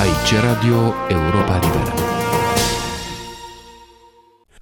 Aici Radio Europa Liberă.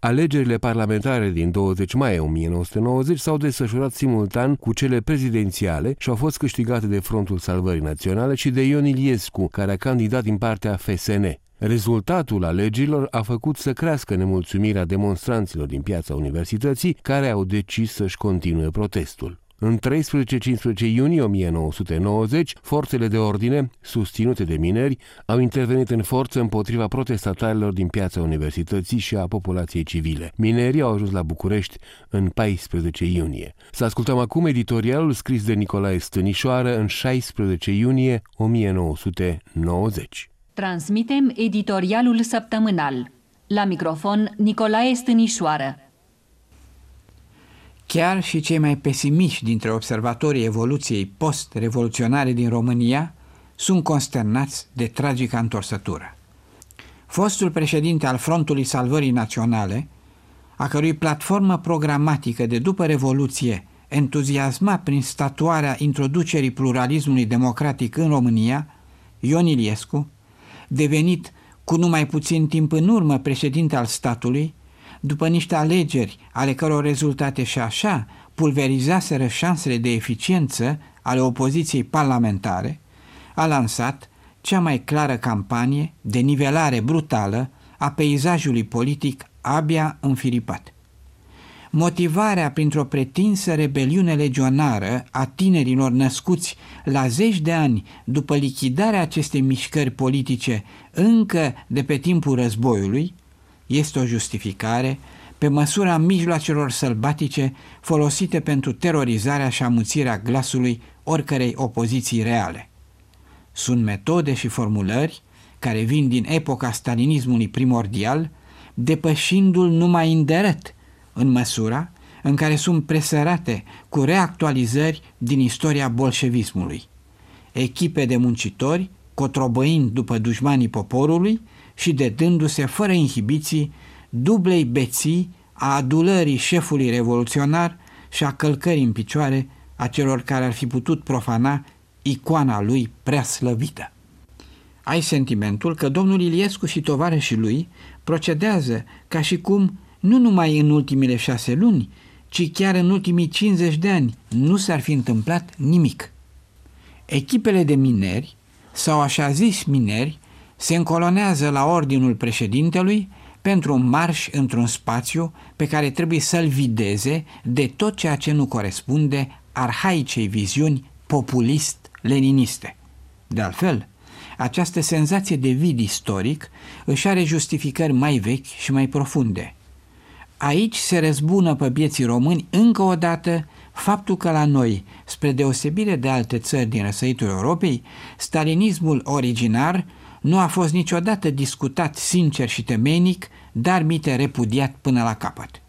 Alegerile parlamentare din 20 mai 1990 s-au desfășurat simultan cu cele prezidențiale și au fost câștigate de Frontul Salvării Naționale și de Ion Iliescu, care a candidat din partea FSN. Rezultatul alegerilor a făcut să crească nemulțumirea demonstranților din piața universității, care au decis să-și continue protestul. În 13-15 iunie 1990, forțele de ordine, susținute de mineri, au intervenit în forță împotriva protestatarilor din piața universității și a populației civile. Minerii au ajuns la București în 14 iunie. Să ascultăm acum editorialul scris de Nicolae Stănișoară în 16 iunie 1990. Transmitem editorialul săptămânal. La microfon Nicolae Stănișoară. Chiar și cei mai pesimiști dintre observatorii evoluției post-revoluționare din România sunt consternați de tragica întorsătură. Fostul președinte al Frontului Salvării Naționale, a cărui platformă programatică de după Revoluție entuziasma prin statuarea introducerii pluralismului democratic în România, Ion Iliescu, devenit cu numai puțin timp în urmă președinte al statului, după niște alegeri ale căror rezultate și așa pulverizaseră șansele de eficiență ale opoziției parlamentare, a lansat cea mai clară campanie de nivelare brutală a peisajului politic abia înfiripat. Motivarea printr-o pretinsă rebeliune legionară a tinerilor născuți la zeci de ani după lichidarea acestei mișcări politice încă de pe timpul războiului, este o justificare pe măsura mijloacelor sălbatice folosite pentru terorizarea și amuțirea glasului oricărei opoziții reale. Sunt metode și formulări care vin din epoca stalinismului primordial, depășindu-l numai indirect în măsura în care sunt presărate cu reactualizări din istoria bolșevismului. Echipe de muncitori, cotrobăind după dușmanii poporului, și dedându-se fără inhibiții dublei beții a adulării șefului revoluționar și a călcării în picioare a celor care ar fi putut profana icoana lui prea slăvită. Ai sentimentul că domnul Iliescu și tovarășii lui procedează ca și cum nu numai în ultimile șase luni, ci chiar în ultimii 50 de ani nu s-ar fi întâmplat nimic. Echipele de mineri, sau așa zis mineri, se încolonează la ordinul președintelui pentru un marș într-un spațiu pe care trebuie să-l videze de tot ceea ce nu corespunde arhaicei viziuni populist-leniniste. De altfel, această senzație de vid istoric își are justificări mai vechi și mai profunde. Aici se răzbună pe vieții români încă o dată faptul că la noi, spre deosebire de alte țări din răsăitul Europei, stalinismul originar nu a fost niciodată discutat sincer și temenic, dar mite repudiat până la capăt.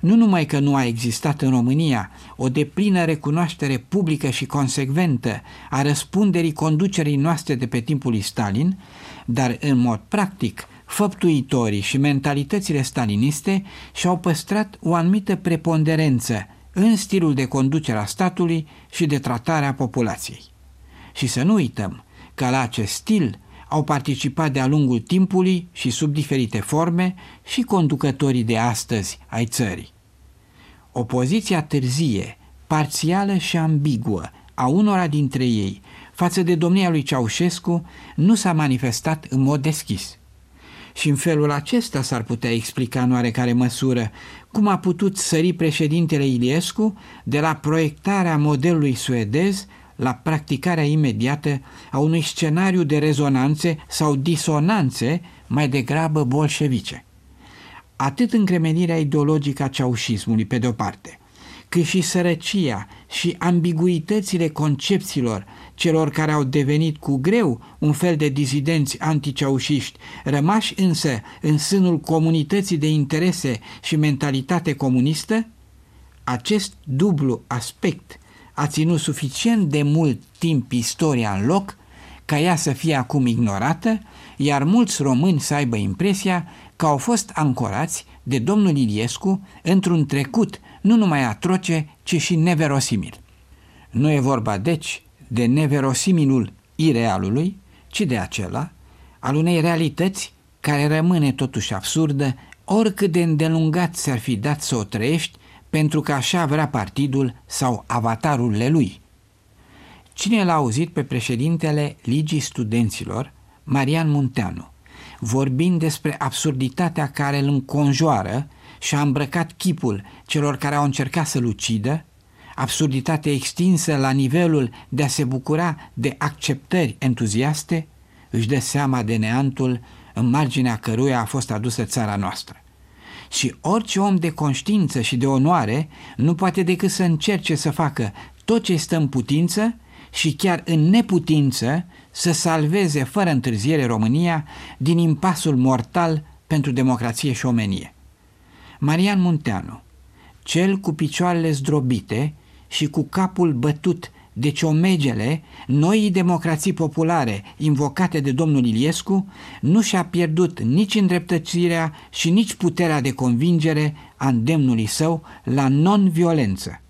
Nu numai că nu a existat în România o deplină recunoaștere publică și consecventă a răspunderii conducerii noastre de pe timpul lui Stalin, dar în mod practic făptuitorii și mentalitățile staliniste și-au păstrat o anumită preponderență în stilul de conducere a statului și de tratare a populației. Și să nu uităm că la acest stil au participat de-a lungul timpului și sub diferite forme și conducătorii de astăzi ai țării. Opoziția târzie, parțială și ambiguă a unora dintre ei față de domnia lui Ceaușescu nu s-a manifestat în mod deschis. Și în felul acesta s-ar putea explica în oarecare măsură cum a putut sări președintele Iliescu de la proiectarea modelului suedez la practicarea imediată a unui scenariu de rezonanțe sau disonanțe mai degrabă bolșevice. Atât încremenirea ideologică a ceaușismului, pe de-o parte, cât și sărăcia și ambiguitățile concepțiilor celor care au devenit cu greu un fel de dizidenți anticeușiști, rămași însă în sânul comunității de interese și mentalitate comunistă, acest dublu aspect a ținut suficient de mult timp istoria în loc ca ea să fie acum ignorată, iar mulți români să aibă impresia că au fost ancorați de domnul Iliescu într-un trecut nu numai atroce, ci și neverosimil. Nu e vorba, deci, de neverosimilul irealului, ci de acela al unei realități care rămâne totuși absurdă, oricât de îndelungat ți-ar fi dat să o trăiești, pentru că așa vrea partidul sau avatarurile lui. Cine l-a auzit pe președintele Ligii Studenților, Marian Munteanu, vorbind despre absurditatea care îl înconjoară și a îmbrăcat chipul celor care au încercat să-l ucidă, absurditate extinsă la nivelul de a se bucura de acceptări entuziaste, își dă seama de neantul în marginea căruia a fost adusă țara noastră. Și orice om de conștiință și de onoare nu poate decât să încerce să facă tot ce stă în putință și chiar în neputință să salveze fără întârziere România din impasul mortal pentru democrație și omenie. Marian Munteanu, cel cu picioarele zdrobite și cu capul bătut de ciomegele noii democrații populare invocate de domnul Iliescu, nu și-a pierdut nici îndreptățirea și nici puterea de convingere a îndemnului său la non-violență.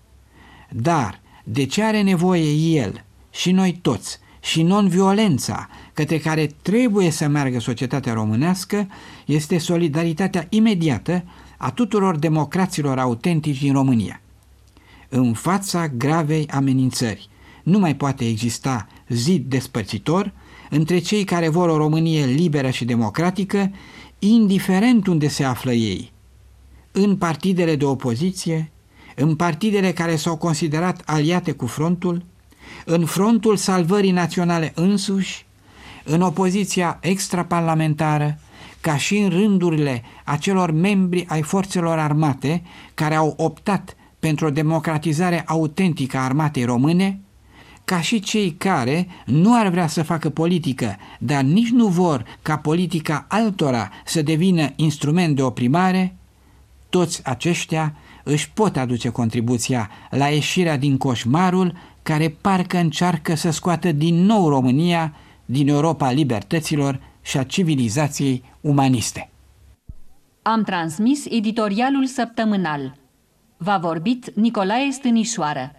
Dar de ce are nevoie el și noi toți și non-violența către care trebuie să meargă societatea românească este solidaritatea imediată a tuturor democraților autentici din România. În fața gravei amenințări, nu mai poate exista zid despărțitor între cei care vor o Românie liberă și democratică, indiferent unde se află ei, în partidele de opoziție, în partidele care s-au considerat aliate cu frontul, în frontul salvării naționale însuși, în opoziția extraparlamentară, ca și în rândurile acelor membri ai forțelor armate care au optat pentru o democratizare autentică a armatei române, ca și cei care nu ar vrea să facă politică, dar nici nu vor ca politica altora să devină instrument de oprimare, toți aceștia își pot aduce contribuția la ieșirea din coșmarul care parcă încearcă să scoată din nou România din Europa libertăților și a civilizației umaniste. Am transmis editorialul săptămânal. V-a vorbit Nicolae Stânișoară.